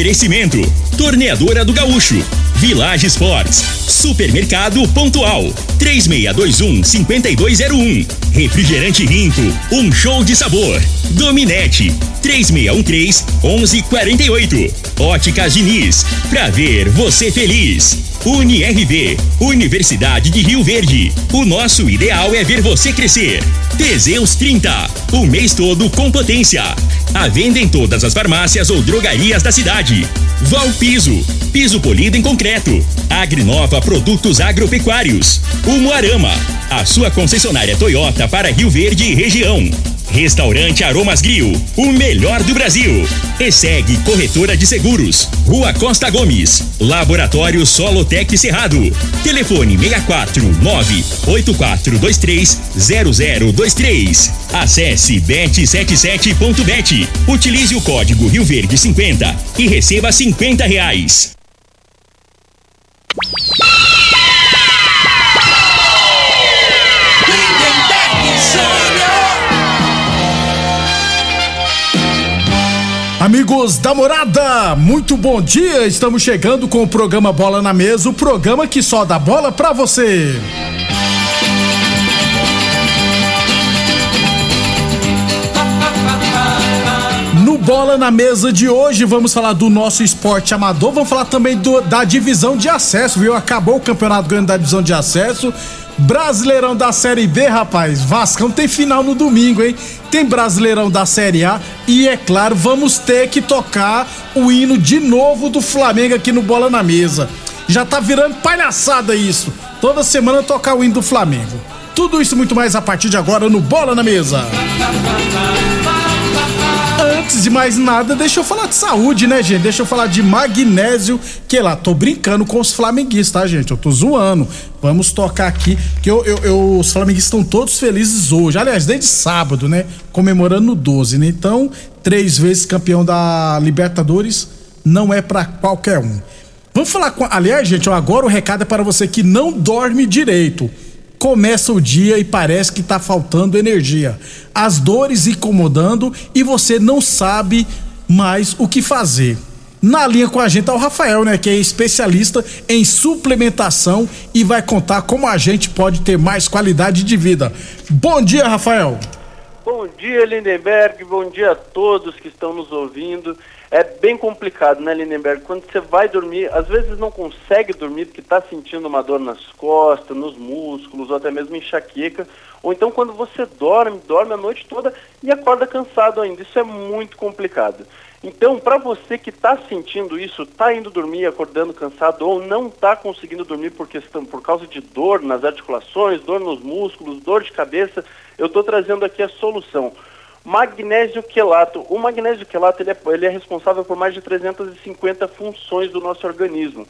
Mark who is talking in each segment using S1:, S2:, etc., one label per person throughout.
S1: Oferecimento: Torneadora do Gaúcho, Village Sports, Supermercado Pontual, 3621-5201. Refrigerante Rinco, um show de sabor. Dominete, 3613-1148. Óticas Diniz, pra ver você feliz. UniRV, Universidade de Rio Verde. O nosso ideal é ver você crescer. Teseus 30, o mês todo com potência. A venda em todas as farmácias ou drogarias da cidade. Valpiso, piso polido em concreto. Agrinova Produtos Agropecuários. Umuarama, a sua concessionária Toyota para Rio Verde e região. Restaurante Aromas Grill, o melhor do Brasil. E segue Corretora de Seguros, Rua Costa Gomes, Laboratório Solotec Cerrado. Telefone 64 98423 0023. Acesse bet77.bet. Utilize o código Rio Verde 50 e receba 50 reais.
S2: Amigos da morada, muito bom dia. Estamos chegando com o programa Bola na Mesa o programa que só dá bola pra você. Bola na Mesa de hoje, vamos falar do nosso esporte amador. Vamos falar também do- da divisão de acesso, viu? Acabou o campeonato grande da divisão de acesso. Brasileirão da Série B, rapaz. Vascão tem final no domingo, hein? Tem Brasileirão da Série A. E é claro, vamos ter que tocar o hino de novo do Flamengo aqui no Bola na Mesa. Já tá virando palhaçada isso. Toda semana tocar o hino do Flamengo. Tudo isso muito mais a partir de agora no Bola na Mesa. Antes de mais nada, deixa eu falar de saúde, né, gente? Deixa eu falar de magnésio, que lá, tô brincando com os flamenguistas, tá, gente? Eu tô zoando. Vamos tocar aqui, que eu, eu- eu- os flamenguistas estão todos felizes hoje. Aliás, desde sábado, né? Comemorando no 12, né? Então, três vezes campeão da Libertadores não é pra qualquer um. Vamos falar com. Aliás, gente, agora o recado é para você que não dorme direito começa o dia e parece que tá faltando energia. As dores incomodando e você não sabe mais o que fazer. Na linha com a gente tá o Rafael, né, que é especialista em suplementação e vai contar como a gente pode ter mais qualidade de vida. Bom dia, Rafael.
S3: Bom dia, Lindenberg. Bom dia a todos que estão nos ouvindo. É bem complicado, né, Lindenberg? Quando você vai dormir, às vezes não consegue dormir porque está sentindo uma dor nas costas, nos músculos, ou até mesmo enxaqueca. Ou então quando você dorme, dorme a noite toda e acorda cansado ainda. Isso é muito complicado. Então, para você que está sentindo isso, está indo dormir acordando cansado ou não está conseguindo dormir por questão, por causa de dor nas articulações, dor nos músculos, dor de cabeça, eu estou trazendo aqui a solução. Magnésio quelato. O magnésio quelato ele é, ele é responsável por mais de 350 funções do nosso organismo.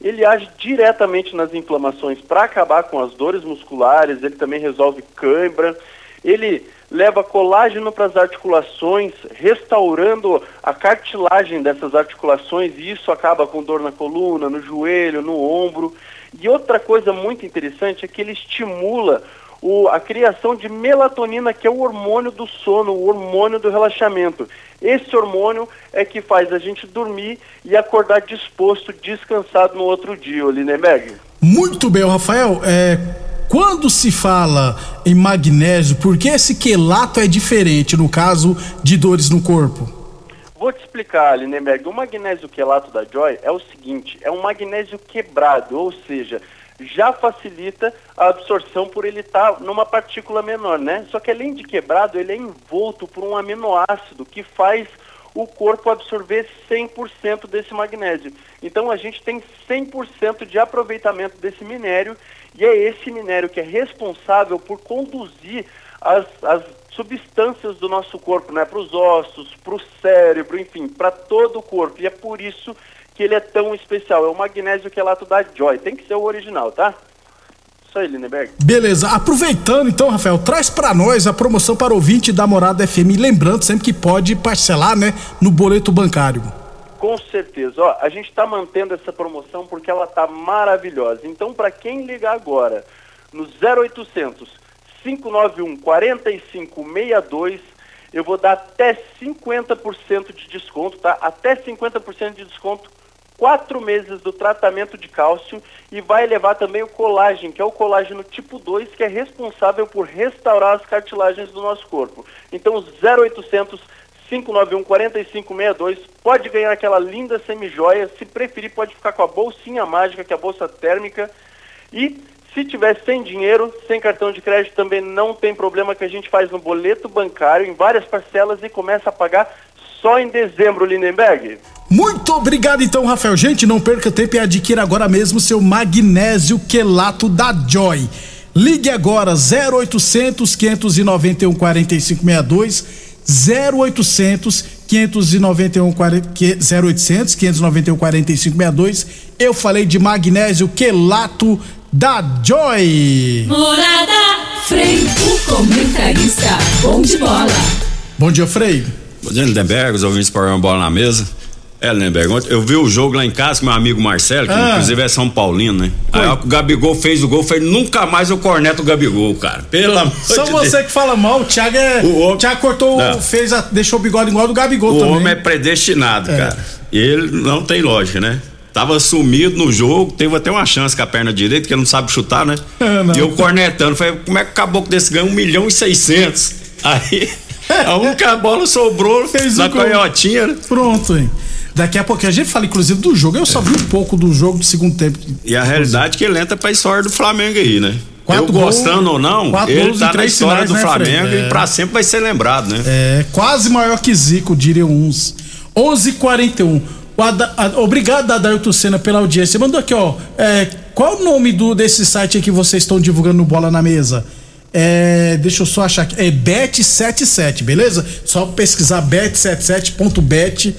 S3: Ele age diretamente nas inflamações para acabar com as dores musculares, ele também resolve cãibra, ele leva colágeno para as articulações, restaurando a cartilagem dessas articulações, e isso acaba com dor na coluna, no joelho, no ombro. E outra coisa muito interessante é que ele estimula o- a criação de melatonina, que é o hormônio do sono, o hormônio do relaxamento. Esse hormônio é que faz a gente dormir e acordar disposto, descansado no outro dia, ô Lindenberg.
S2: Muito bem, Rafael. É, quando se fala em magnésio, por que esse quelato é diferente no caso de dores no corpo?
S3: Vou te explicar, Lindenberg. O magnésio quelato da Joy é o seguinte, é um magnésio quebrado, ou seja, já facilita a absorção por ele estar numa partícula menor, né? Só que além de quebrado, ele é envolto por um aminoácido que faz o corpo absorver 100% desse magnésio. Então a gente tem 100% de aproveitamento desse minério e é esse minério que é responsável por conduzir as, as substâncias do nosso corpo, né, para os ossos, para o cérebro, enfim, para todo o corpo. E é por isso que ele é tão especial. É o magnésio quelato da Joy. Tem que ser o original, tá? Isso aí, Lindenberg.
S2: Beleza, aproveitando então, Rafael, traz pra nós a promoção para ouvinte da Morada FM, lembrando sempre que pode parcelar, né, no boleto bancário.
S3: Com certeza. Ó, a gente está mantendo essa promoção porque ela está maravilhosa. Então, para quem ligar agora no 0800 591 4562 eu vou dar até 50% de desconto, tá? Até 50% de desconto, quatro meses do tratamento de cálcio e vai levar também o colágeno, que é o colágeno tipo 2, que é responsável por restaurar as cartilagens do nosso corpo. Então, 0800 591 4562 pode ganhar aquela linda semijoia, se preferir pode ficar com a bolsinha mágica, que é a bolsa térmica e se tiver sem dinheiro, sem cartão de crédito, também não tem problema que a gente faz no boleto bancário em várias parcelas e começa a pagar só em dezembro, Lindenberg.
S2: Muito obrigado então, Rafael. Gente, não perca tempo e adquira agora mesmo seu magnésio quelato da Joy. Ligue agora 0800 591 4562 0800 591 0800 591 4562. Eu falei de magnésio quelato da Joy.
S4: Morada Frei, o comentarista bom de bola.
S2: Bom dia, Frei.
S5: Lindenberg, os ouvintes para uma bola na mesa. É, Lindenberg, eu vi o jogo lá em casa com meu amigo Marcelo, que ah. inclusive é São Paulino, né? Foi. Aí o Gabigol fez o gol, falei, nunca mais eu corneto o Gabigol, cara. Pelo amor
S2: Só
S5: de
S2: você
S5: Deus.
S2: que fala mal, o Thiago é. O, homem... Thiago cortou, não. fez a, deixou o bigode igual do Gabigol
S5: o
S2: também.
S5: O homem é predestinado, é. cara. E ele não tem lógica, né? Tava sumido no jogo, teve até uma chance com a perna direita, que ele não sabe chutar, né? É, e eu cornetando, falei, como é que acabou com desse ganho? Um milhão e seiscentos. Aí, a única bola sobrou Fez na um canhotinha, né?
S2: Pronto, hein? Daqui a pouco a gente fala, inclusive, do jogo. Eu só vi um pouco do jogo do segundo tempo.
S5: E a realidade é que ele entra pra história do Flamengo aí, né? Quatro eu gostando ou não, ele tá na história finais, do né, Flamengo é. e pra sempre vai ser lembrado, né?
S2: É, quase maior que Zico, diriam uns. 11:41 obrigado, Adailton Senna, pela audiência. Mandou aqui, ó. É, qual o nome do, desse site que vocês estão divulgando no Bola na Mesa? É, deixa eu só achar aqui. É Bet77, beleza? Só pesquisar bet77.bet,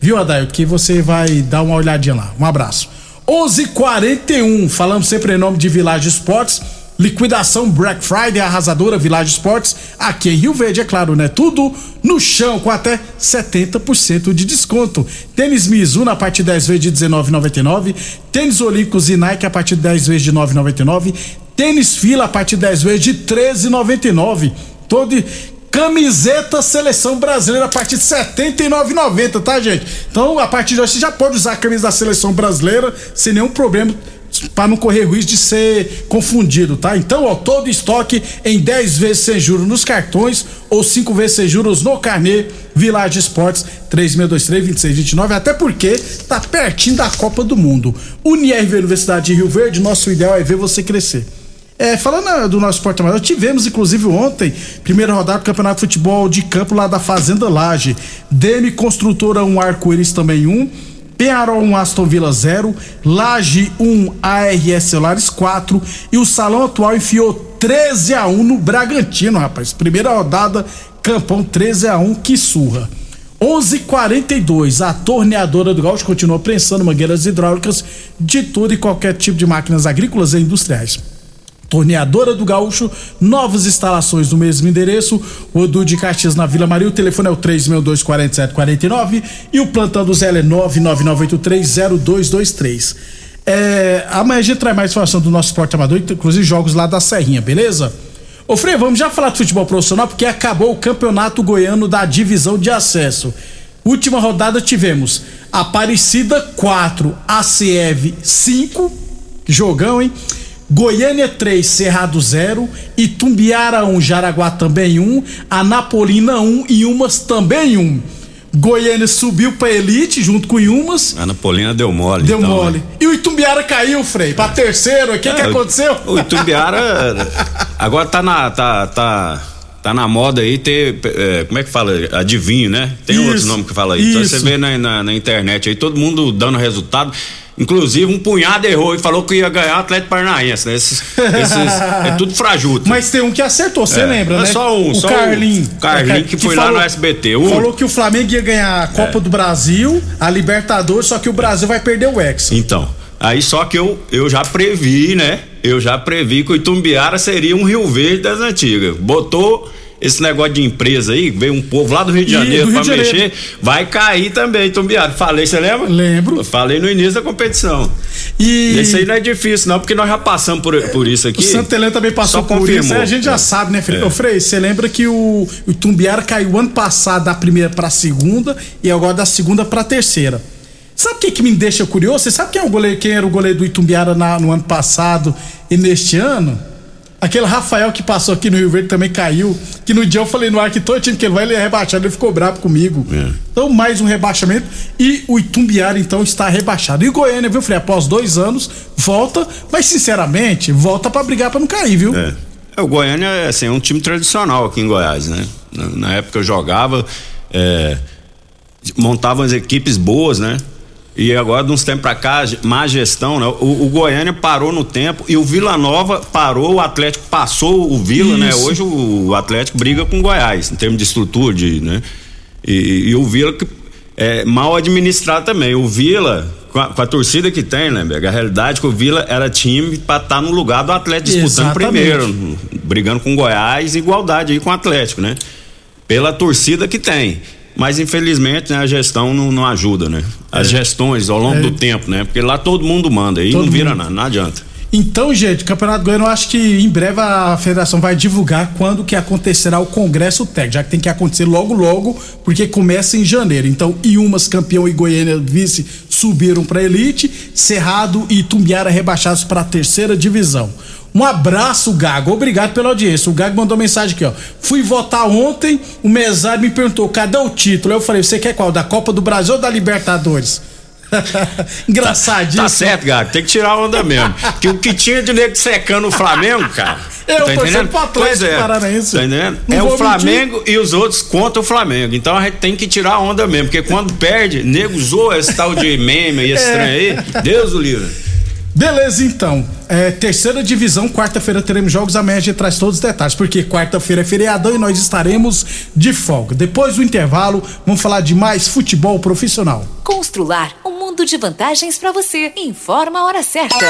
S2: viu, Adailton? Que você vai dar uma olhadinha lá. Um abraço. 11:41 h 41 falamos sempre em nome de Village Esportes. Liquidação Black Friday arrasadora Village Esportes, aqui em Rio Verde, é claro, né? Tudo no chão com até 70% de desconto. Tênis Mizuno a partir de 10 vezes de 19,99, tênis Olímpicos e Nike a partir de 10 vezes de 9,99, tênis Fila a partir de 10 vezes de 13,99. Todo camiseta seleção brasileira a partir de 79,90, tá, gente? Então, a partir de hoje você já pode usar a camisa da seleção brasileira sem nenhum problema para não correr risco de ser confundido, tá? Então, ó, todo estoque em 10 vezes sem juros nos cartões ou 5 vezes sem juros no carnê Village Esportes 3623-2629, até porque tá pertinho da Copa do Mundo. Unirv Universidade de Rio Verde, nosso ideal é ver você crescer. É, falando ah, do nosso esporte amador, tivemos inclusive ontem, primeira rodada do Campeonato de Futebol de Campo lá da Fazenda Laje. Demi Construtora 1, um Arco-Íris também 1. Um. Penharol 1, Aston Villa 0, Laje 1, ARS Celulares 4 e o Salão Atual enfiou 13 a 1 no Bragantino, rapaz. Primeira rodada, Campão 13 a 1, que surra. 11:42 a torneadora do Gaúcho continua prensando mangueiras hidráulicas de todo e qualquer tipo de máquinas agrícolas e industriais. Torneadora do Gaúcho, novas instalações no mesmo endereço, o Edu de Caxias na Vila Maria, o telefone é o 3624749 e o plantão do Zé é 999830223. É, amanhã a gente traz mais informação do nosso esporte amador, inclusive jogos lá da Serrinha, beleza? Ô Frei, vamos já falar de futebol profissional porque acabou o campeonato goiano da divisão de acesso. Última rodada tivemos Aparecida 4, ACF 5, jogão, hein? Goiânia 3, Cerrado 0, Itumbiara 1, Jaraguá também 1, Anapolina 1 e Umas também 1. Goiânia subiu pra elite junto com o Yumas.
S5: Anapolina deu mole.
S2: Deu então, mole. Né? E o Itumbiara caiu, Frei, pra terceiro. O que, é, que aconteceu?
S5: O, o Itumbiara agora tá na. Tá, tá, tá na moda aí ter. É, como é que fala? Adivinho, né? Tem isso, outro nome que fala aí. Então você vê na, na, na internet aí, todo mundo dando resultado. Inclusive, um punhado errou e falou que ia ganhar o Atlético Paranaense, né? Esses, esses, é tudo frajuto.
S2: Mas tem um que acertou, você é, lembra, é né?
S5: Só um,
S2: o
S5: só
S2: Carlinho.
S5: O Carlinho que, que foi falou, lá no SBT.
S2: Um. Falou que o Flamengo ia ganhar a Copa é. do Brasil, a Libertadores, só que o Brasil vai perder o Hexa.
S5: Então, aí só que eu, eu já previ, né? Eu já previ que o Itumbiara seria um Rio Verde das antigas. Botou esse negócio de empresa aí, veio um povo lá do Rio de Janeiro
S2: de
S5: mexer,
S2: Janeiro.
S5: vai cair também, Tumbiado. Falei, você lembra?
S2: Lembro.
S5: Falei no início da competição.
S2: E
S5: Esse aí não é difícil, não, porque nós já passamos por, por isso aqui.
S2: o Santa Helena também passou
S5: Só
S2: por
S5: confirmou.
S2: isso. aí A gente já sabe, né, Felipe?
S5: É.
S2: Ô, Frei, você lembra que o, o Tumbiara caiu ano passado da primeira pra segunda e agora da segunda pra terceira. Sabe o que, que me deixa curioso? Você sabe quem, é o goleiro, quem era o goleiro do Itumbiara na- no ano passado e neste ano? Aquele Rafael que passou aqui no Rio Verde também caiu. Que no dia eu falei no ar que todo time que ele vai, ele é rebaixado. Ele ficou bravo comigo.
S5: É.
S2: Então, mais um rebaixamento. E o Itumbiara, então, está rebaixado. E o Goiânia, viu, Frei? Após dois anos, volta. Mas, sinceramente, volta pra brigar pra não cair, viu?
S5: É. É, O Goiânia é, assim, é um time tradicional aqui em Goiás, né? Na, na época eu jogava, é, montavam as equipes boas, né? E agora, de uns tempos pra cá, má gestão, né? O, o Goiânia parou no tempo e o Vila Nova parou, o Atlético passou o Vila, né?
S2: Isso.
S5: Hoje o, o Atlético briga com o Goiás, em termos de estrutura, de, né? E, e o Vila que é mal administrado também. O Vila, com a, com a torcida que tem, né, Bega? A realidade é que o Vila era time pra estar no lugar do Atlético disputando
S2: Exatamente.
S5: primeiro, brigando com o Goiás, igualdade aí com o Atlético, né? Pela torcida que tem. Mas infelizmente né, a gestão não, não ajuda, né? As gestões ao longo
S2: É.
S5: do tempo, né? Porque lá todo mundo manda e
S2: Todo
S5: não vira
S2: mundo.
S5: nada, não adianta.
S2: Então, gente, Campeonato Goiano, eu acho que em breve a federação vai divulgar quando que acontecerá o Congresso Técnico, já que tem que acontecer logo, logo, porque começa em janeiro. Então, Iumas, campeão e Goiânia, vice, subiram para elite, Cerrado e Tumbiara rebaixados para a terceira divisão. Um abraço, Gago. Obrigado pela audiência. O Gago mandou mensagem aqui, ó. Fui votar ontem, o mesário me perguntou: cadê o título? Eu falei: você quer qual? Da Copa do Brasil ou da Libertadores? Engraçadíssimo.
S5: Tá certo, Gago, tem que tirar a onda mesmo. que o que tinha de nego secando o Flamengo, cara.
S2: Eu
S5: tá
S2: torcendo
S5: entendendo?
S2: pro Atlético
S5: é.
S2: Paranaense.
S5: Tá entendendo?
S2: Não
S5: é o Flamengo e os outros contra o Flamengo. Então a gente tem que tirar a onda mesmo, porque quando perde, nego zoa esse tal de meme e esse
S2: É.
S5: trem aí. Deus o livre.
S2: Beleza, então. É, terceira divisão, quarta-feira teremos jogos. A gente traz todos os detalhes, porque quarta-feira é feriadão e nós estaremos de folga. Depois do intervalo, vamos falar de mais futebol profissional.
S6: Constrular um mundo de vantagens para você. Informa a hora certa.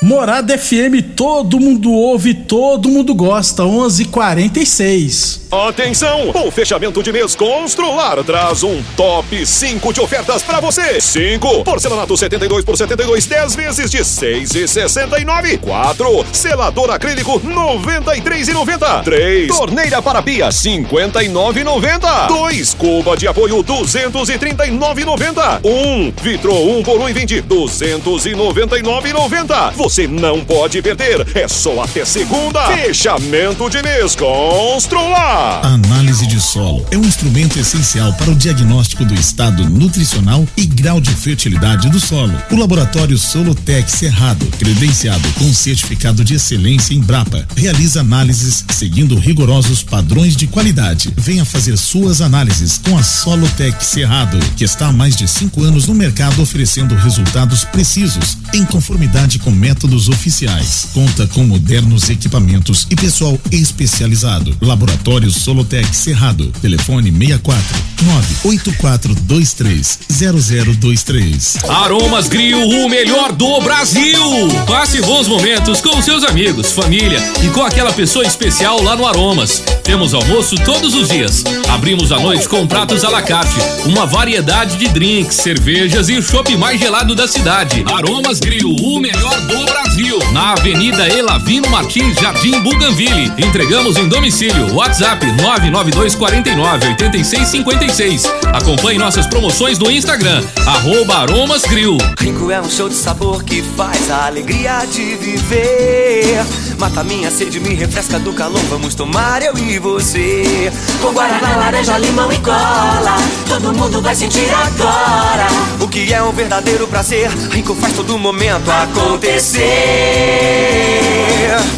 S2: Morada FM, todo mundo ouve, todo mundo gosta. 11:46.
S7: Atenção! O fechamento de mês Constrular traz um top 5 de ofertas pra você. 5. Porcelanato 72 por 72, 10 vezes de 6,69. 4. Selador acrílico 93,90. 3. Torneira para pia 59,90. 2. Cuba de apoio 239,90. 1. Vitro 1 por 1,20 299,90. Você não pode perder. É só até segunda. Fechamento de mês Constrular.
S8: A análise de solo é um instrumento essencial para o diagnóstico do estado nutricional e grau de fertilidade do solo. O laboratório Solotec Cerrado, credenciado com certificado de excelência em Brapa, realiza análises seguindo rigorosos padrões de qualidade. Venha fazer suas análises com a Solotec Cerrado, que está há mais de cinco anos no mercado oferecendo resultados precisos, em conformidade com métodos oficiais. Conta com modernos equipamentos e pessoal especializado. Laboratório Solotec Cerrado. Telefone 64 98423 0023.
S9: Aromas Grill, o melhor do Brasil. Passe bons momentos com seus amigos, família e com aquela pessoa especial lá no Aromas. Temos almoço todos os dias. Abrimos à noite com pratos à la carte, uma variedade de drinks, cervejas e o chopp mais gelado da cidade. Aromas Grill, o melhor do Brasil. Na Avenida Elavino Martins, Jardim Buganville. Entregamos em domicílio. WhatsApp 99249 8656. Acompanhe nossas promoções no Instagram, arroba Aromas Grill.
S10: Rico é um show de sabor que faz a alegria de viver. Mata minha sede, me refresca do calor. Vamos tomar eu e você. Com guaraná, laranja, limão e cola. Todo mundo vai sentir agora. O que é um verdadeiro prazer. Rico faz todo momento acontecer.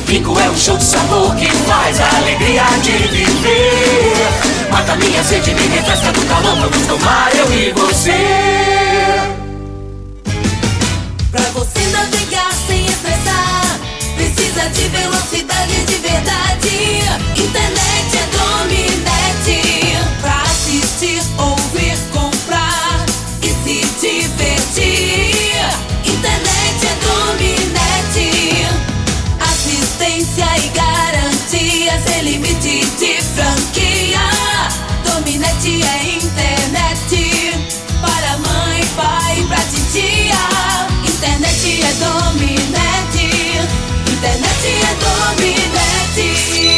S10: Rico é um show de sabor que faz a alegria de viver. Mata minha sede, me refresca do calor. Vamos tomar eu e você.
S4: Pra você navegar sem estressar, precisa de velocidade de verdade. Internet é Dominete. Pra assistir, ouvir, Dominete
S11: é internet. Para mãe, pai, pra titia. Internet é dominete. Internet é dominete.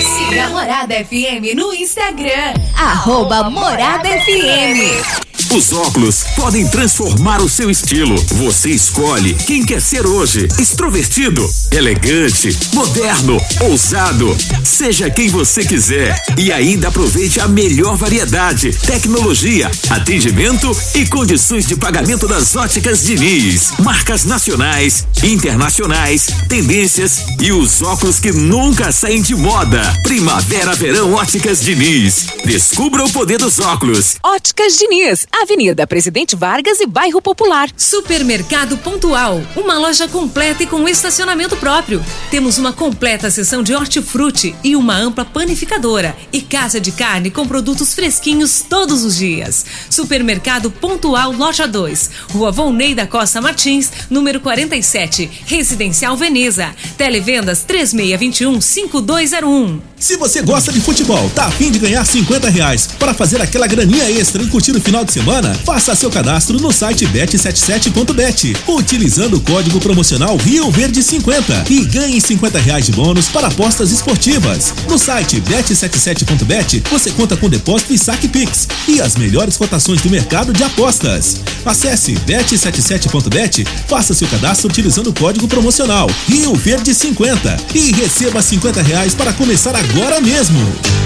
S6: Siga a Morada FM no Instagram. Arroba Morada FM.
S12: Os óculos podem transformar o seu estilo. Você escolhe quem quer ser hoje. Extrovertido, elegante, moderno, ousado. Seja quem você quiser. E ainda aproveite a melhor variedade, tecnologia, atendimento e condições de pagamento das óticas Diniz. Marcas nacionais, internacionais, tendências e os óculos que nunca saem de moda. Primavera, verão, óticas Diniz. Descubra o poder dos óculos.
S13: Óticas Diniz, Avenida Presidente Vargas e Bairro Popular.
S14: Supermercado Pontual, uma loja completa e com estacionamento próprio. Temos uma completa seção de hortifruti e uma ampla panificadora e casa de carne com produtos fresquinhos todos os dias. Supermercado Pontual Loja 2, Rua Volney da Costa Martins, número 47, Residencial Veneza. Televendas 3621 5201.
S15: Se você gosta de futebol, tá afim de ganhar 50 reais para fazer aquela graninha extra e curtir o final de semana, faça seu cadastro no site bet77.bet, utilizando o código promocional Rio Verde 50 e ganhe 50 reais de bônus para apostas esportivas. No site bet77.bet você conta com depósito e saque Pix e as melhores cotações do mercado de apostas. Acesse bet77.bet, faça seu cadastro utilizando o código promocional Rio Verde 50 e receba 50 reais para começar agora mesmo.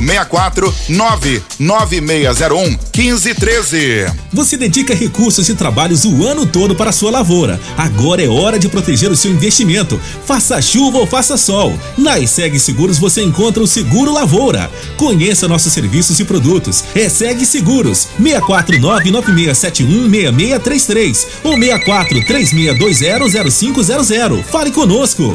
S16: 64 99601 1513.
S15: Você dedica recursos e trabalhos o ano todo para a sua lavoura. Agora é hora de proteger o seu investimento. Faça chuva ou faça sol. Na ESEG Seguros você encontra o Seguro Lavoura. Conheça nossos serviços e produtos. ESEG Seguros 64996716633 ou 6436200500. Fale conosco.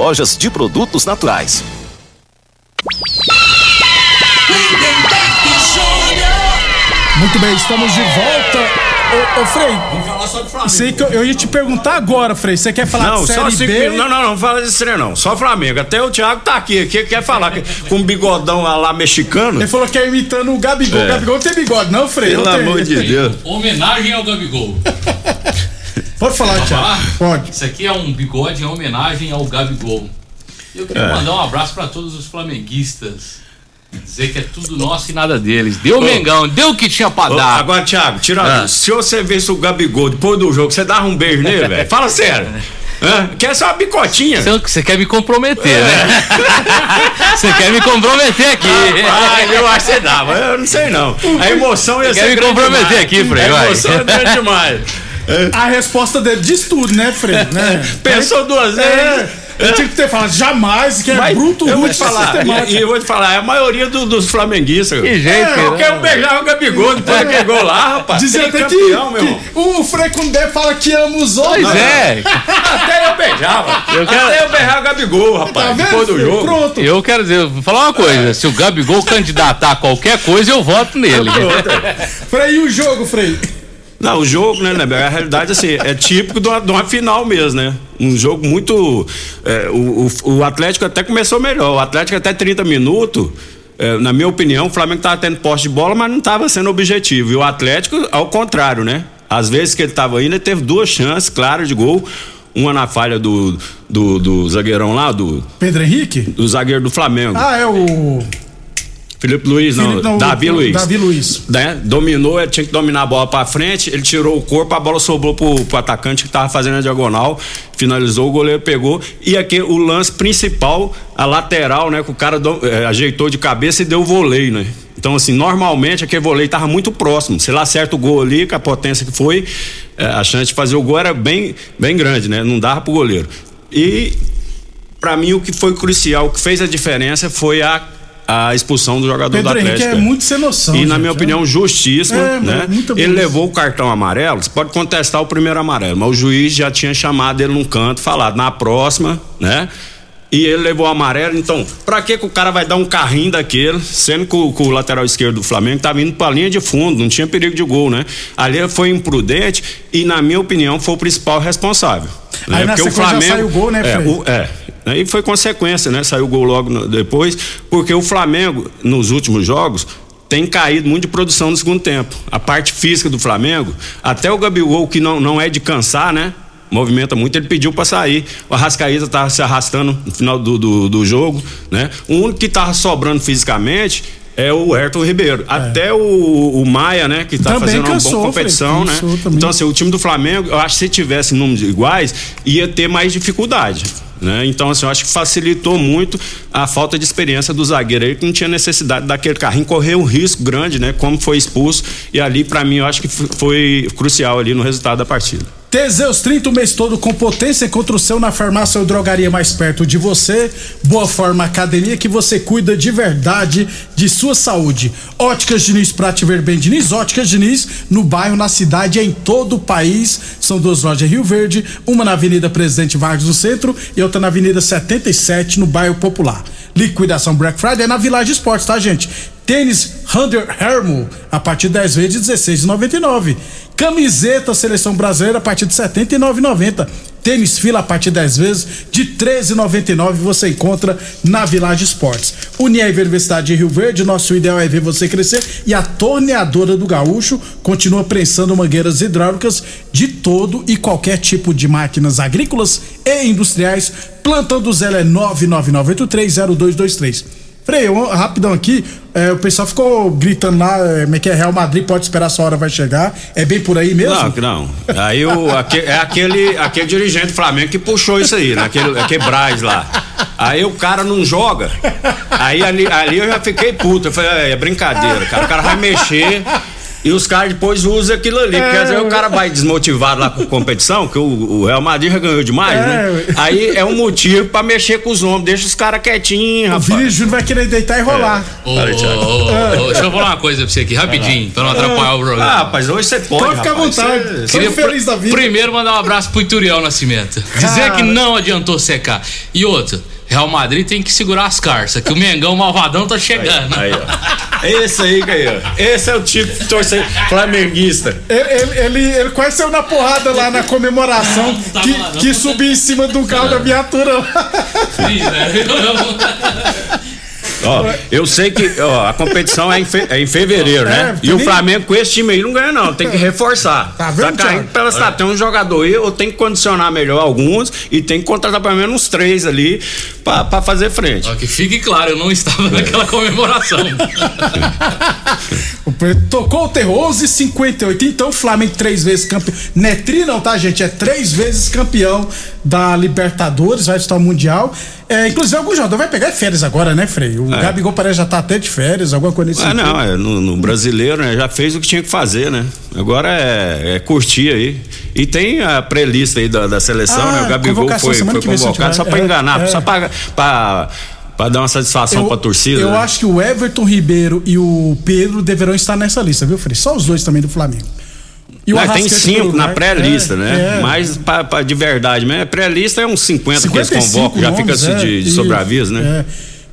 S17: de produtos naturais.
S2: Muito bem, estamos de volta. Ô, ô Frei, vamos falar só do Flamengo. Sei que eu, eu ia te perguntar agora, Frei. Você quer falar
S5: não,
S2: de
S5: só
S2: Série
S5: cinco
S2: B?
S5: minutos. Não, não, não fala desse trem, não. Só Flamengo. Até o Thiago tá aqui, aqui quer falar que, com um bigodão lá mexicano.
S2: Ele falou que é imitando o Gabigol.
S5: É.
S2: Gabigol não tem bigode, não, Frei?
S5: Pelo
S2: Não tem.
S5: amor de Deus.
S9: Homenagem ao Gabigol.
S2: Pode falar,
S9: Pode
S2: Thiago.
S9: falar?
S2: Pode.
S9: Isso aqui é um bigode em homenagem ao Gabigol. Eu queria
S5: É.
S9: mandar um abraço pra todos os flamenguistas. Dizer que é tudo nosso e nada deles. Deu
S5: Ô.
S9: Mengão, deu o que tinha pra
S5: Ô,
S9: dar.
S5: Agora, Thiago, tira
S9: Ah.
S5: Se você visse o Gabigol depois do jogo, você dava um beijo nele, velho? Fala sério. Hã? Quer só uma bicotinha?
S9: Você, quer me comprometer, né? Você quer me comprometer aqui.
S5: Ah, eu acho que você dava. Eu não sei não. A emoção ia
S9: Quer
S5: ser
S9: me
S5: grande
S9: comprometer
S5: demais.
S9: aqui, Frei,
S5: A emoção é grande demais.
S2: A resposta dele diz tudo, né, Frei? Né?
S5: Pensou duas vezes.
S2: É, Eu tinha que ter falado jamais, que é
S5: Mas
S2: bruto,
S5: eu vou
S2: rude,
S5: te falar, e, e eu vou te falar, é a maioria do- dos flamenguistas.
S2: Que jeito,
S5: é,
S2: né?
S5: Eu quero beijar o Gabigol depois daquele gol lá, rapaz.
S2: Dizia até que,
S5: meu
S2: que o Frei Condé fala que ama os outros.
S9: Pois é.
S5: Até eu beijava.
S9: Eu quero-
S5: Até eu beijar o Gabigol, rapaz,
S2: Tá
S5: depois do jogo.
S2: Pronto.
S9: Eu quero dizer, vou falar uma coisa: se o Gabigol candidatar a qualquer coisa, eu voto nele.
S2: Frei, e o jogo, Frei?
S5: Não, o jogo, né, né? A realidade, assim, é típico de uma, de uma final mesmo, né? Um jogo muito. é, o, o, o Atlético até começou melhor. O Atlético até 30 minutos. é, na minha opinião, o Flamengo estava tendo posse de bola, mas não estava sendo objetivo. E o Atlético, ao contrário, né? Às vezes que ele estava indo, ele teve duas chances claras de gol. Uma na falha do, do, do zagueirão lá, do,
S2: Pedro Henrique?
S5: do zagueiro do Flamengo.
S2: Ah, é o.
S5: Felipe Luiz, não,
S2: Felipe- não,
S5: Davi
S2: o-
S5: Luiz.
S2: Davi Luiz.
S5: Né? Dominou, ele tinha que dominar a bola pra frente, ele tirou o corpo, a bola sobrou pro, pro atacante que tava fazendo a diagonal, finalizou, o goleiro pegou. E aqui o lance principal, a lateral, né? Que o cara do- eh, ajeitou de cabeça e deu o voleio, né? Então, assim, normalmente aquele voleio tava muito próximo. Se ele acerta o gol ali, com a potência que foi, eh, a chance de fazer o gol era bem, bem grande, né? Não dava pro goleiro. E Pra mim, o que foi crucial, o que fez a diferença foi a, a expulsão do jogador
S2: Pedro
S5: do Atlético.
S2: Henrique é muito sem noção.
S5: E na
S2: gente,
S5: minha
S2: é.
S5: opinião, justíssima,
S2: É,
S5: né?
S2: muito
S5: Ele levou o cartão amarelo, você pode contestar o primeiro amarelo, mas o juiz já tinha chamado ele num canto, falado, na próxima, né? E ele levou o amarelo, então, pra que que o cara vai dar um carrinho daquele, sendo que o, que o lateral esquerdo do Flamengo tava indo pra linha de fundo, não tinha perigo de gol, né? Ali foi imprudente e, na minha opinião, foi o principal responsável.
S2: Aí
S5: né?
S2: na
S5: Porque o
S2: sequência já
S5: Flamengo.
S2: saiu o gol, né,
S5: é, o- é. Aí foi consequência, né? Saiu o gol logo no- depois, porque o Flamengo, nos últimos jogos, tem caído muito de produção no segundo tempo. A parte física do Flamengo, até o Gabigol, que não, não é de cansar, né? Movimenta muito, ele pediu pra sair. O Arrascaíta tava se arrastando no final do, do, do jogo, né? O único que tava sobrando fisicamente é o Ayrton Ribeiro. Até o, o Maia, né? Que tá
S2: Também
S5: fazendo uma
S2: cansou,
S5: boa competição, né? Então, assim, o time do Flamengo, eu acho que se tivesse números iguais, ia ter mais dificuldade. Né? Então, assim, eu acho que facilitou muito a falta de experiência do zagueiro aí, que não tinha necessidade daquele carrinho, correr um risco grande, né? Como foi expulso. E ali, pra mim, eu acho que foi crucial ali no resultado da partida.
S2: Teseus 30 o mês todo com potência contra o seu na farmácia ou drogaria mais perto de você. Boa Forma Academia que você cuida de verdade de sua saúde. Óticas Diniz pra te ver bem, Diniz. Óticas Diniz no bairro, na cidade em todo o país. São duas lojas em Rio Verde, uma na Avenida Presidente Vargas no centro e outra na Avenida 77 no bairro Popular. Liquidação Black Friday é na Village Esportes, tá, gente? Tênis Hunter Hermo a partir de 10 vezes de 16,99. Camiseta Seleção Brasileira a partir de 79,90. Tênis fila a partir de 10 vezes de 13,99 você encontra na Village Esportes. Unier Universidade de Rio Verde, nosso ideal é ver você crescer e a torneadora do Gaúcho continua prensando mangueiras hidráulicas de todo e qualquer tipo de máquinas agrícolas e industriais. Plantão do Zé é 999830223. Frei, rapidão aqui, é, o pessoal ficou gritando lá, é, como é que é Real Madrid pode esperar sua hora vai chegar. É bem por aí mesmo?
S5: Não, não. Aí o, é aquele, aquele dirigente do Flamengo que puxou isso aí, né? Aquele, aquele Braz lá. Aí o cara não joga. Aí ali, ali eu já fiquei puto. Eu falei, é, é brincadeira, cara. O cara vai mexer. E os caras depois usam aquilo ali. Porque às vezes o cara vai desmotivado lá com competição, que o, o Real Madrid já ganhou demais, né? Aí é um motivo pra mexer com os homens. Deixa os caras quietinhos,
S2: O
S5: rapaz.
S2: Vini Júnior vai querer deitar e rolar.
S9: Ô, ô, ô, ô, deixa eu falar uma coisa pra você aqui, rapidinho, pra não atrapalhar o programa.
S5: Ah, rapaz, hoje você pode.
S2: Pode ficar à vontade.
S5: Você-
S2: Tô
S9: Queria
S2: feliz da vida.
S9: Primeiro mandar um abraço pro Ituriel Nascimento. Dizer
S2: Cara.
S9: que não adiantou secar. E outra, Real Madrid tem que segurar as carças, que o Mengão Malvadão tá chegando.
S5: Aí, ó. Esse aí, aí, ó. Esse é o tipo de torcedor flamenguista.
S2: Ele, ele, ele, ele quase saiu na porrada lá na comemoração que, que subiu em cima do carro da viatura.
S5: Ó, eu sei que ó, a competição é em, fe- é em fevereiro, né?
S2: É,
S5: E o Flamengo com esse time aí não ganha, não. Tem que reforçar. Tá
S2: vendo,
S5: Tá caindo pelas tá, Tem um jogador aí, eu tenho que condicionar melhor alguns e tem que contratar pelo menos uns três ali pra, pra fazer frente.
S9: Ó, que fique claro, eu não estava naquela comemoração.
S2: Tocou o terror 11:58. Então, Flamengo três vezes campeão. Não é tri, não, tá, gente? É três vezes campeão da Libertadores, vai estar o Mundial. É, inclusive, algum jogador vai pegar férias agora, né, Frei? O
S5: É.
S2: Gabigol parece já tá até de férias, alguma coisa nesse
S5: Ah, não, é, no, no brasileiro, né? Já fez o que tinha que fazer, né? Agora é, é curtir aí. E tem a pré-lista aí da, da seleção,
S2: Ah,
S5: né? O Gabigol
S2: convocação
S5: foi, foi convocado só pra
S2: É,
S5: enganar,
S2: é.
S5: só pra, pra dar uma satisfação pra torcida.
S2: Eu
S5: né?
S2: acho que o Everton Ribeiro e o Pedro deverão estar nessa lista, viu, Frei? Só os dois também do Flamengo. E
S5: Não, tem cinco na
S2: Uruguai.
S5: pré-lista,
S2: É,
S5: né?
S2: é.
S5: Mas pra, pra- de verdade mesmo, pré-lista é uns 50 que eles
S2: 55
S5: convocam, já fica assim
S2: é,
S5: de, de sobreaviso, né?
S2: É.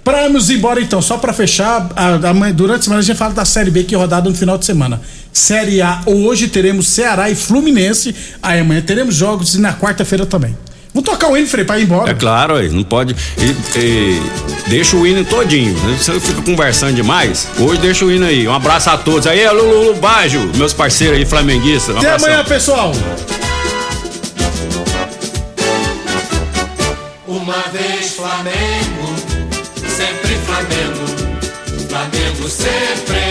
S2: Pra irmos embora então, só pra fechar, a- amanhã- durante a semana a gente fala da Série B que é rodada no final de semana. Série A, hoje teremos Ceará e Fluminense, aí amanhã teremos jogos e na quarta-feira também. Vamos tocar o hino, Frei, pra ir embora.
S5: É claro, aí, não pode. e- e deixa o hino todinho. né? Você fica conversando demais. Hoje deixa o hino aí. Um abraço a todos. Aí, é Lulu Bajo, meus parceiros aí, flamenguistas. Um
S2: Até
S5: abração.
S2: amanhã, pessoal!
S10: Uma vez Flamengo, sempre Flamengo. Flamengo sempre